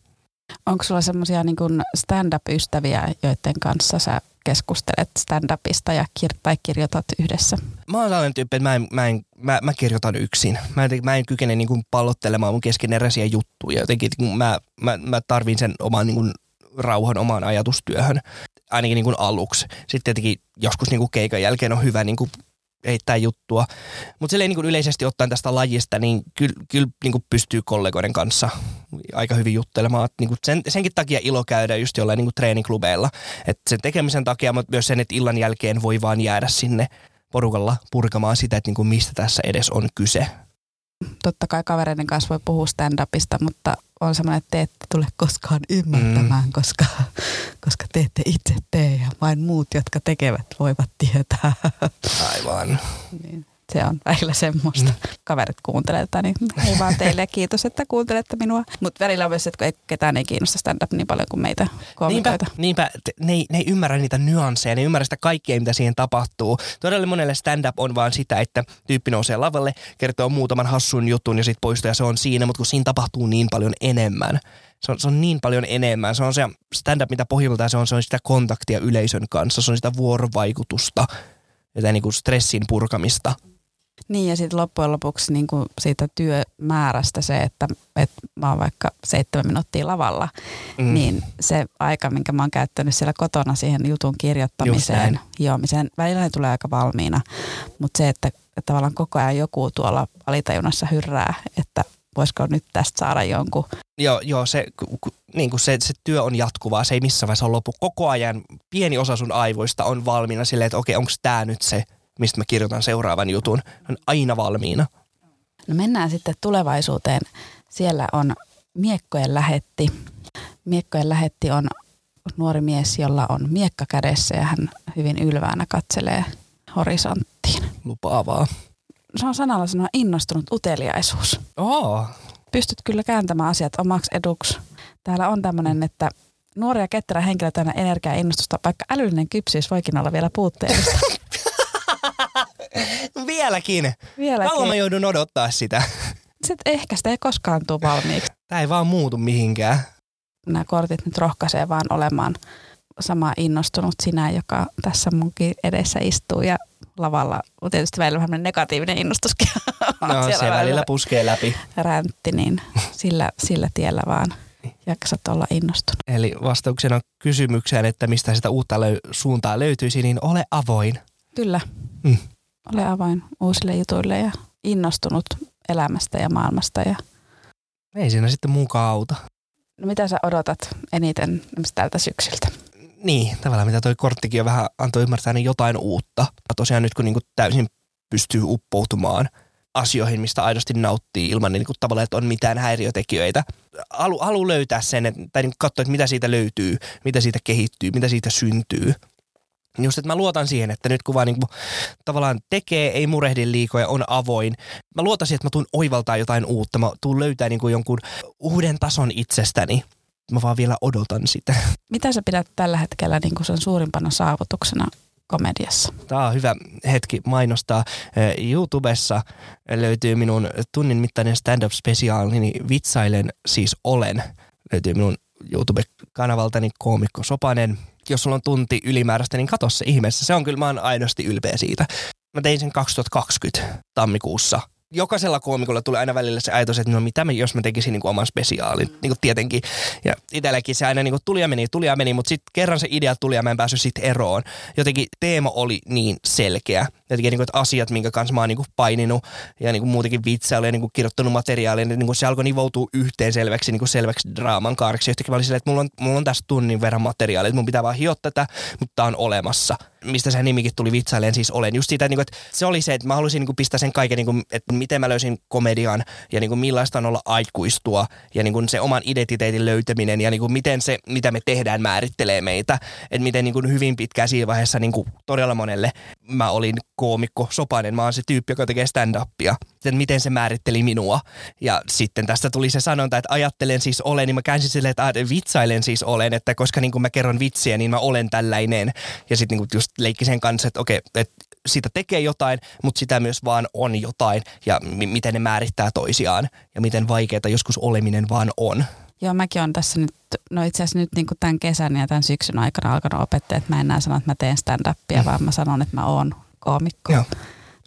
S1: Onko sulla semmoisia niin stand-up-ystäviä, joiden kanssa sä keskustelet stand-upista ja kir- tai kirjoitat yhdessä?
S2: Mä oon sellainen tyyppi, että mä, en, mä, en, mä, mä kirjoitan yksin. Mä en, mä en kykene niin kuin pallottelemaan mun keskeneräisiä juttuja. Jotenkin mä, mä, mä tarvin sen oman niin kuin rauhan omaan ajatustyöhön, ainakin niin kuin aluksi. Sitten tietenkin joskus niin kuin keikan jälkeen on hyvä niin kuin heittää juttua. Mutta silleen niin kuin yleisesti ottaen tästä lajista, niin kyllä, kyllä niin kuin pystyy kollegoiden kanssa aika hyvin juttelemaan. Niin kuin sen, senkin takia ilo käydä just jollain niin kuin treeniklubeilla. Et sen tekemisen takia, mutta myös sen, että illan jälkeen voi vaan jäädä sinne porukalla purkamaan sitä, että niin kuin mistä tässä edes on kyse
S1: totta kai kavereiden kanssa voi puhua stand-upista, mutta on semmoinen, että te ette tule koskaan ymmärtämään, mm. koska, koska te ette itse tee ja vain muut, jotka tekevät, voivat tietää.
S2: Aivan.
S1: niin se on välillä semmoista. Mm. Kaverit kuuntelee tätä, niin ei vaan teille ja kiitos, että kuuntelette minua. Mutta välillä on myös, että ei, ketään ei kiinnosta stand-up niin paljon kuin meitä
S2: koomikoita. Niinpä, niinpä ne, ei, ne ei ymmärrä niitä nyansseja, ne ei ymmärrä sitä kaikkea, mitä siihen tapahtuu. Todella monelle stand-up on vaan sitä, että tyyppi nousee lavalle, kertoo muutaman hassun jutun ja sitten poistuu ja se on siinä, mutta kun siinä tapahtuu niin paljon enemmän. Se on, se on niin paljon enemmän. Se on se stand-up, mitä pohjimmiltaan se on, se on sitä kontaktia yleisön kanssa, se on sitä vuorovaikutusta ja niin kuin stressin purkamista –
S1: niin ja sitten loppujen lopuksi niin kuin siitä työmäärästä se, että, että mä oon vaikka seitsemän minuuttia lavalla, mm. niin se aika, minkä mä oon käyttänyt siellä kotona siihen jutun kirjoittamiseen, hiomiseen, välillä ne tulee aika valmiina, mutta se, että, että tavallaan koko ajan joku tuolla alitajunnassa hyrrää, että voisiko nyt tästä saada jonkun.
S2: Joo, joo se, niin kuin se, se työ on jatkuvaa, se ei missään vaiheessa lopu. Koko ajan pieni osa sun aivoista on valmiina silleen, että okei, onko tämä nyt se – mistä mä kirjoitan seuraavan jutun. On aina valmiina.
S1: No mennään sitten tulevaisuuteen. Siellä on Miekkojen lähetti. Miekkojen lähetti on nuori mies, jolla on miekka kädessä ja hän hyvin ylväänä katselee horisonttiin.
S2: Lupaavaa.
S1: Se on sanalla sanoa innostunut uteliaisuus.
S2: Oh.
S1: Pystyt kyllä kääntämään asiat omaksi eduksi. Täällä on tämmöinen, että nuori ja ketterä henkilö täynnä energiaa ja innostusta, vaikka älyllinen kypsyys voikin olla vielä puutteellista.
S2: Vieläkin. Vieläkin. Kauan mä joudun odottaa sitä.
S1: Sitten ehkä sitä ei koskaan tule valmiiksi.
S2: Tämä ei vaan muutu mihinkään.
S1: Nämä kortit nyt rohkaisee vaan olemaan sama innostunut sinä, joka tässä munkin edessä istuu ja lavalla on tietysti välillä vähän negatiivinen innostuskin.
S2: No se välillä puskee läpi.
S1: Räntti, niin sillä, sillä tiellä vaan jaksat olla innostunut.
S2: Eli vastauksena kysymykseen, että mistä sitä uutta löy- suuntaa löytyisi, niin ole avoin.
S1: Kyllä. Mm. Ole avoin uusille jutuille ja innostunut elämästä ja maailmasta. Ja...
S2: Ei siinä sitten mukaan auta.
S1: No mitä sä odotat eniten tältä syksyltä?
S2: Niin, tavallaan mitä toi korttikin jo vähän antoi ymmärtää, niin jotain uutta. Ja tosiaan nyt kun niinku täysin pystyy uppoutumaan asioihin, mistä aidosti nauttii ilman niin kuin tavallaan, että on mitään häiriötekijöitä. Halu, halu löytää sen, että, tai niin katsoa, että mitä siitä löytyy, mitä siitä kehittyy, mitä siitä syntyy. Just, että mä luotan siihen, että nyt kun vaan niin kuin, tavallaan tekee, ei murehdi liikoja, on avoin. Mä luotan siihen, että mä tuun oivaltaa jotain uutta. Mä tuun löytää niin kuin jonkun uuden tason itsestäni. mä vaan vielä odotan sitä.
S1: Mitä sä pidät tällä hetkellä niin kuin sen suurimpana saavutuksena komediassa?
S2: Tämä on hyvä hetki mainostaa. YouTubessa löytyy minun tunnin mittainen stand-up-spesiaalini Vitsailen siis olen. Löytyy minun YouTube-kanavaltani Koomikko Sopanen. Jos sulla on tunti ylimääräistä, niin katso se ihmeessä. Se on kyllä, mä oon aidosti ylpeä siitä. Mä tein sen 2020 tammikuussa jokaisella koomikolla tulee aina välillä se ajatus, että no mitä me, jos mä tekisin niin kuin oman spesiaalin, niin kuin tietenkin. Ja itselläkin se aina niin kuin tuli ja meni, tuli ja meni, mutta sitten kerran se idea tuli ja mä en päässyt sitten eroon. Jotenkin teema oli niin selkeä. Jotenkin niin kuin, että asiat, minkä kanssa mä oon niin kuin paininut ja niin kuin muutenkin vitsailu ja niin kuin kirjoittanut materiaalia, niin, niin kuin se alkoi nivoutua yhteen selväksi, niin kuin selväksi draaman kaariksi. Jotenkin mä olin silleen, että mulla on, mulla on tässä tunnin verran materiaalia, että mun pitää vaan hioa tätä, mutta tää on olemassa mistä se nimikin tuli vitsaileen, siis olen. Just siitä, niin että se oli se, että mä halusin niin kuin pistää sen kaiken, niin kuin, että miten mä löysin komedian ja niin kuin millaista on olla aikuistua ja niin kuin se oman identiteetin löytäminen ja niin kuin miten se, mitä me tehdään, määrittelee meitä. Että miten niin kuin hyvin pitkään siinä vaiheessa niin kuin todella monelle mä olin koomikko Sopanen, mä oon se tyyppi, joka tekee stand-upia. Sitten miten se määritteli minua. Ja sitten tästä tuli se sanonta, että ajattelen siis olen, niin mä käänsin silleen, että vitsailen siis olen, että koska niin kuin mä kerron vitsiä, niin mä olen tällainen. Ja sitten niin kuin just leikki sen kanssa, että okei, että sitä tekee jotain, mutta sitä myös vaan on jotain ja m- miten ne määrittää toisiaan ja miten vaikeaa joskus oleminen vaan on.
S1: Joo, mäkin on tässä nyt, no itse asiassa nyt niin kuin tämän kesän ja tämän syksyn aikana alkanut opettaa, että mä en enää sano, että mä teen stand-upia, mm. vaan mä sanon, että mä oon koomikko. Joo.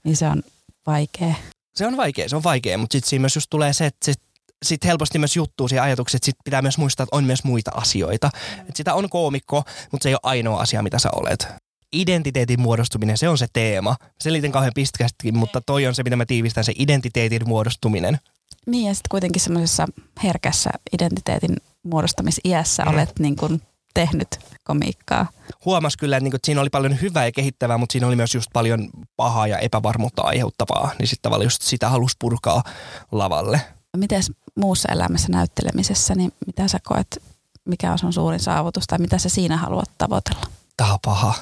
S1: Niin se on vaikea.
S2: Se on vaikea, se on vaikea, mutta sitten siinä myös just tulee se, että sit, sit helposti myös juttuu siihen ajatukset, että sit pitää myös muistaa, että on myös muita asioita. Mm. Et sitä on koomikko, mutta se ei ole ainoa asia, mitä sä olet identiteetin muodostuminen, se on se teema. Selitän kauhean pitkästikin, mutta toi on se, mitä mä tiivistän, se identiteetin muodostuminen.
S1: Niin ja sitten kuitenkin semmoisessa herkässä identiteetin muodostamisiässä mm. olet niin kuin tehnyt komiikkaa.
S2: Huomas kyllä, että, niin kuin, että siinä oli paljon hyvää ja kehittävää, mutta siinä oli myös just paljon pahaa ja epävarmuutta aiheuttavaa. Niin sitten tavallaan just sitä halusi purkaa lavalle.
S1: Miten muussa elämässä näyttelemisessä, niin mitä sä koet, mikä on sun suurin saavutus tai mitä sä siinä haluat tavoitella?
S2: On paha.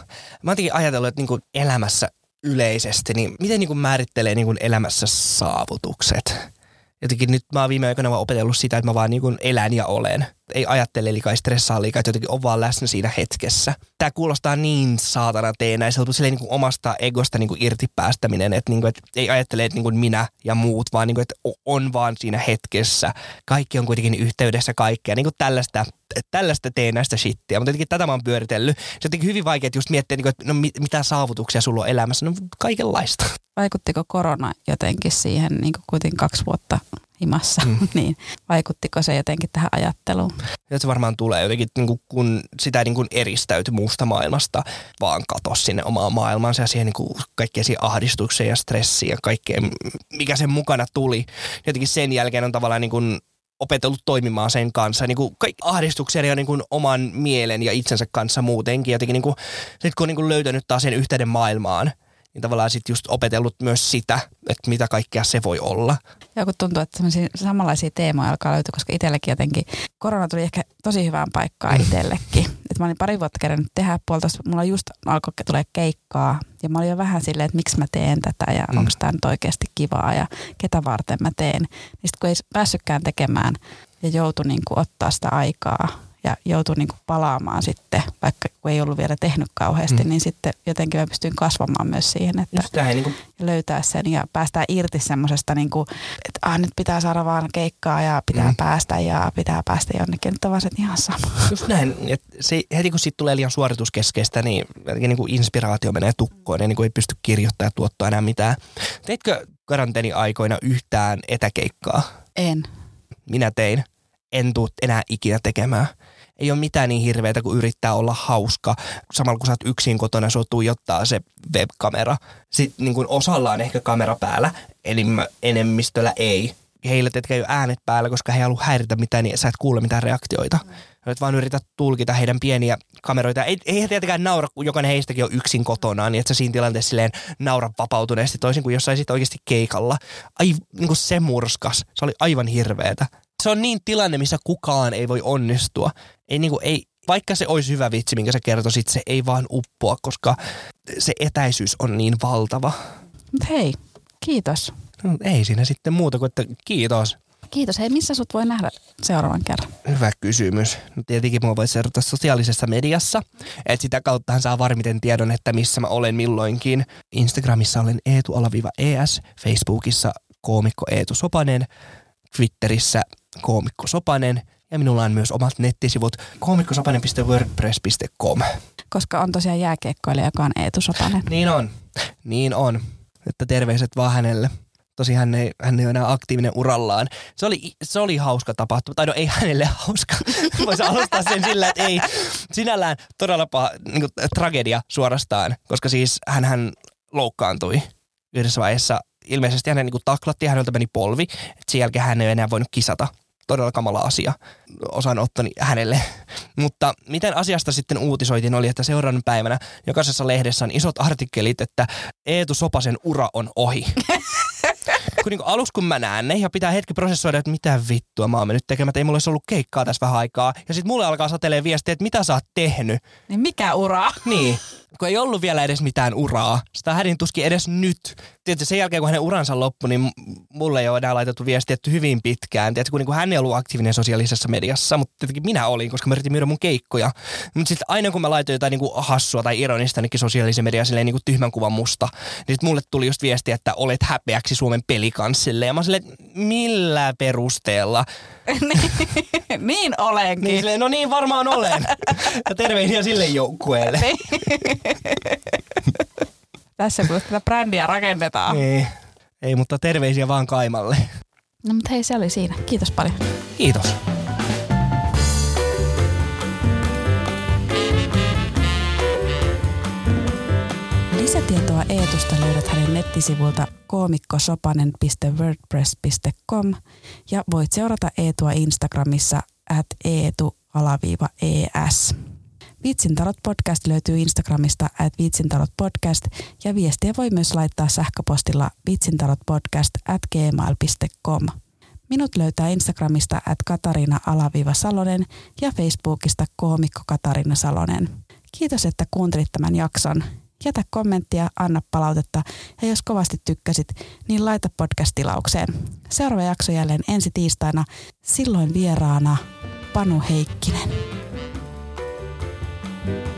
S2: Mä oon ajatellut, että niin kuin elämässä yleisesti, niin miten niin kuin määrittelee niin kuin elämässä saavutukset? Jotenkin nyt mä oon viime aikoina vaan opetellut sitä, että mä vaan niin kuin elän ja olen ei ajattele liikaa, ei stressaa liikaa, että jotenkin on vaan läsnä siinä hetkessä. Tämä kuulostaa niin saatana teenäiseltä, silleen niin kuin omasta egosta niin kuin irti päästäminen, että, niin kuin, että ei ajattele, että niin kuin minä ja muut, vaan niin kuin, että on vaan siinä hetkessä. Kaikki on kuitenkin yhteydessä kaikkea, niin kuin tällaista, tällaista teenäistä shittiä, mutta jotenkin tätä mä oon pyöritellyt. Se on jotenkin hyvin vaikea just miettiä, niin että no, mitä saavutuksia sulla on elämässä, no kaikenlaista.
S1: Vaikuttiko korona jotenkin siihen niin kuin kuitenkin kaksi vuotta himassa, mm. niin vaikuttiko se jotenkin tähän ajatteluun?
S2: Ja se varmaan tulee jotenkin, niin kuin, kun sitä niin kuin eristäytyi muusta maailmasta, vaan katosi sinne omaan maailmansa ja siihen niin kuin kaikkeen siihen ahdistukseen ja stressiin ja kaikkeen, mikä sen mukana tuli. Jotenkin sen jälkeen on tavallaan niin kuin opetellut toimimaan sen kanssa. Niin kuin kaikki ahdistuksia ja niin kuin oman mielen ja itsensä kanssa muutenkin. Jotenkin niin kuin, sit kun on niin kuin löytänyt taas sen yhteyden maailmaan – niin tavallaan sitten just opetellut myös sitä, että mitä kaikkea se voi olla.
S1: Ja kun tuntuu, että samanlaisia teemoja alkaa löytyä, koska itsellekin jotenkin korona tuli ehkä tosi hyvään paikkaan mm. itsellekin. Että mä olin pari vuotta kerännyt tehdä puolitoista, mulla just alkoi tulee keikkaa ja mä olin jo vähän silleen, että miksi mä teen tätä ja mm. onko tämä nyt oikeasti kivaa ja ketä varten mä teen. Niin sitten kun ei päässytkään tekemään ja joutui niin ottaa sitä aikaa ja joutui niin kuin palaamaan sitten, vaikka kun ei ollut vielä tehnyt kauheasti, mm. niin sitten jotenkin mä pystyin kasvamaan myös siihen, että
S2: niin kuin...
S1: löytää sen ja päästään irti semmoisesta, niin kuin, että ah, nyt pitää saada vaan keikkaa ja pitää mm. päästä ja pitää päästä jonnekin, nyt on vaan se ihan sama.
S2: Just näin, että se, heti kun siitä tulee liian suorituskeskeistä, niin, niin kuin inspiraatio menee tukkoon ja niin kuin ei pysty kirjoittamaan ja tuottaa enää mitään. Teitkö karanteeni-aikoina yhtään etäkeikkaa?
S1: En.
S2: Minä tein. En tuu enää ikinä tekemään ei ole mitään niin hirveätä kuin yrittää olla hauska. Samalla kun sä oot yksin kotona, sua tuijottaa se webkamera. Sitten niin kuin osalla on ehkä kamera päällä, eli enemmistöllä ei. Heillä tetkä ei ole äänet päällä, koska he ei halua häiritä mitään, niin sä et kuule mitään reaktioita. Mm. Nyt vaan yritä tulkita heidän pieniä kameroita. Ei, ei he tietenkään naura, kun jokainen heistäkin on yksin kotona, niin että sä siinä tilanteessa silleen naura vapautuneesti toisin kuin jos saisit oikeasti keikalla. Ai, niin kuin se murskas. Se oli aivan hirveetä se on niin tilanne, missä kukaan ei voi onnistua. Ei, niin kuin, ei, vaikka se olisi hyvä vitsi, minkä sä kertoisit, se ei vaan uppoa, koska se etäisyys on niin valtava.
S1: Hei, kiitos.
S2: No, ei siinä sitten muuta kuin, että kiitos.
S1: Kiitos. Hei, missä sut voi nähdä seuraavan kerran?
S2: Hyvä kysymys. No tietenkin mua voi seurata sosiaalisessa mediassa. Et sitä kauttahan saa varmiten tiedon, että missä mä olen milloinkin. Instagramissa olen eetu-es, Facebookissa koomikko Eetu Sopanen, Twitterissä koomikko Sopanen ja minulla on myös omat nettisivut koomikkosopanen.wordpress.com.
S1: Koska on tosiaan jääkiekkoilija, joka on Eetu Sopanen.
S2: Niin on, niin on. Että terveiset vaan hänelle. Tosi hän ei, hän ei ole enää aktiivinen urallaan. Se oli, se oli hauska tapahtuma. Tai no ei hänelle hauska. Voisi alustaa sen sillä, että ei sinällään todella paha, niin kuin, tragedia suorastaan. Koska siis hän, hän loukkaantui yhdessä vaiheessa. Ilmeisesti hänen niin taklattiin, häneltä meni polvi. Sen jälkeen hän ei enää voinut kisata todella kamala asia osanottoni hänelle. Mutta miten asiasta sitten uutisoitiin oli, että seuraavan päivänä jokaisessa lehdessä on isot artikkelit, että Eetu Sopasen ura on ohi. kun niin aluksi kun mä näen ne ja pitää hetki prosessoida, että mitä vittua mä oon mennyt tekemään, että ei mulla olisi ollut keikkaa tässä vähän aikaa. Ja sitten mulle alkaa satelee viestiä, että mitä sä oot tehnyt.
S1: Niin mikä ura?
S2: Niin kun ei ollut vielä edes mitään uraa. Sitä hädin tuskin edes nyt. Tietysti sen jälkeen, kun hänen uransa loppui, niin mulle ei ole enää laitettu viestiä hyvin pitkään. Tietysti kun niin hän ei ollut aktiivinen sosiaalisessa mediassa, mutta tietenkin minä olin, koska mä yritin myydä mun keikkoja. Mutta sitten aina kun mä laitoin jotain niin kuin hassua tai ironista niin sosiaalisen median silleen niin kuin tyhmän kuvan musta, niin sit mulle tuli just viestiä, että olet häpeäksi Suomen pelikanssille. Ja mä silleen, millä perusteella?
S1: niin olenkin.
S2: Niin, silleen, no niin varmaan olen. ja terveisiä sille joukkueelle.
S1: Tässä kun tätä brändiä rakennetaan.
S2: Niin. Ei, mutta terveisiä vaan Kaimalle.
S1: No mutta hei, se oli siinä. Kiitos paljon.
S2: Kiitos.
S1: Lisätietoa Eetusta löydät hänen nettisivulta koomikkosopanen.wordpress.com ja voit seurata Eetua Instagramissa at eetu-es. Vitsintalot podcast löytyy Instagramista at vitsintalot podcast ja viestiä voi myös laittaa sähköpostilla vitsintalotpodcast at gmail.com. Minut löytää Instagramista at Katariina-Salonen ja Facebookista koomikko Katariina Salonen. Kiitos, että kuuntelit tämän jakson. Jätä kommenttia, anna palautetta ja jos kovasti tykkäsit, niin laita podcast-tilaukseen. Seuraava jakso jälleen ensi tiistaina, silloin vieraana Panu Heikkinen. Thank you.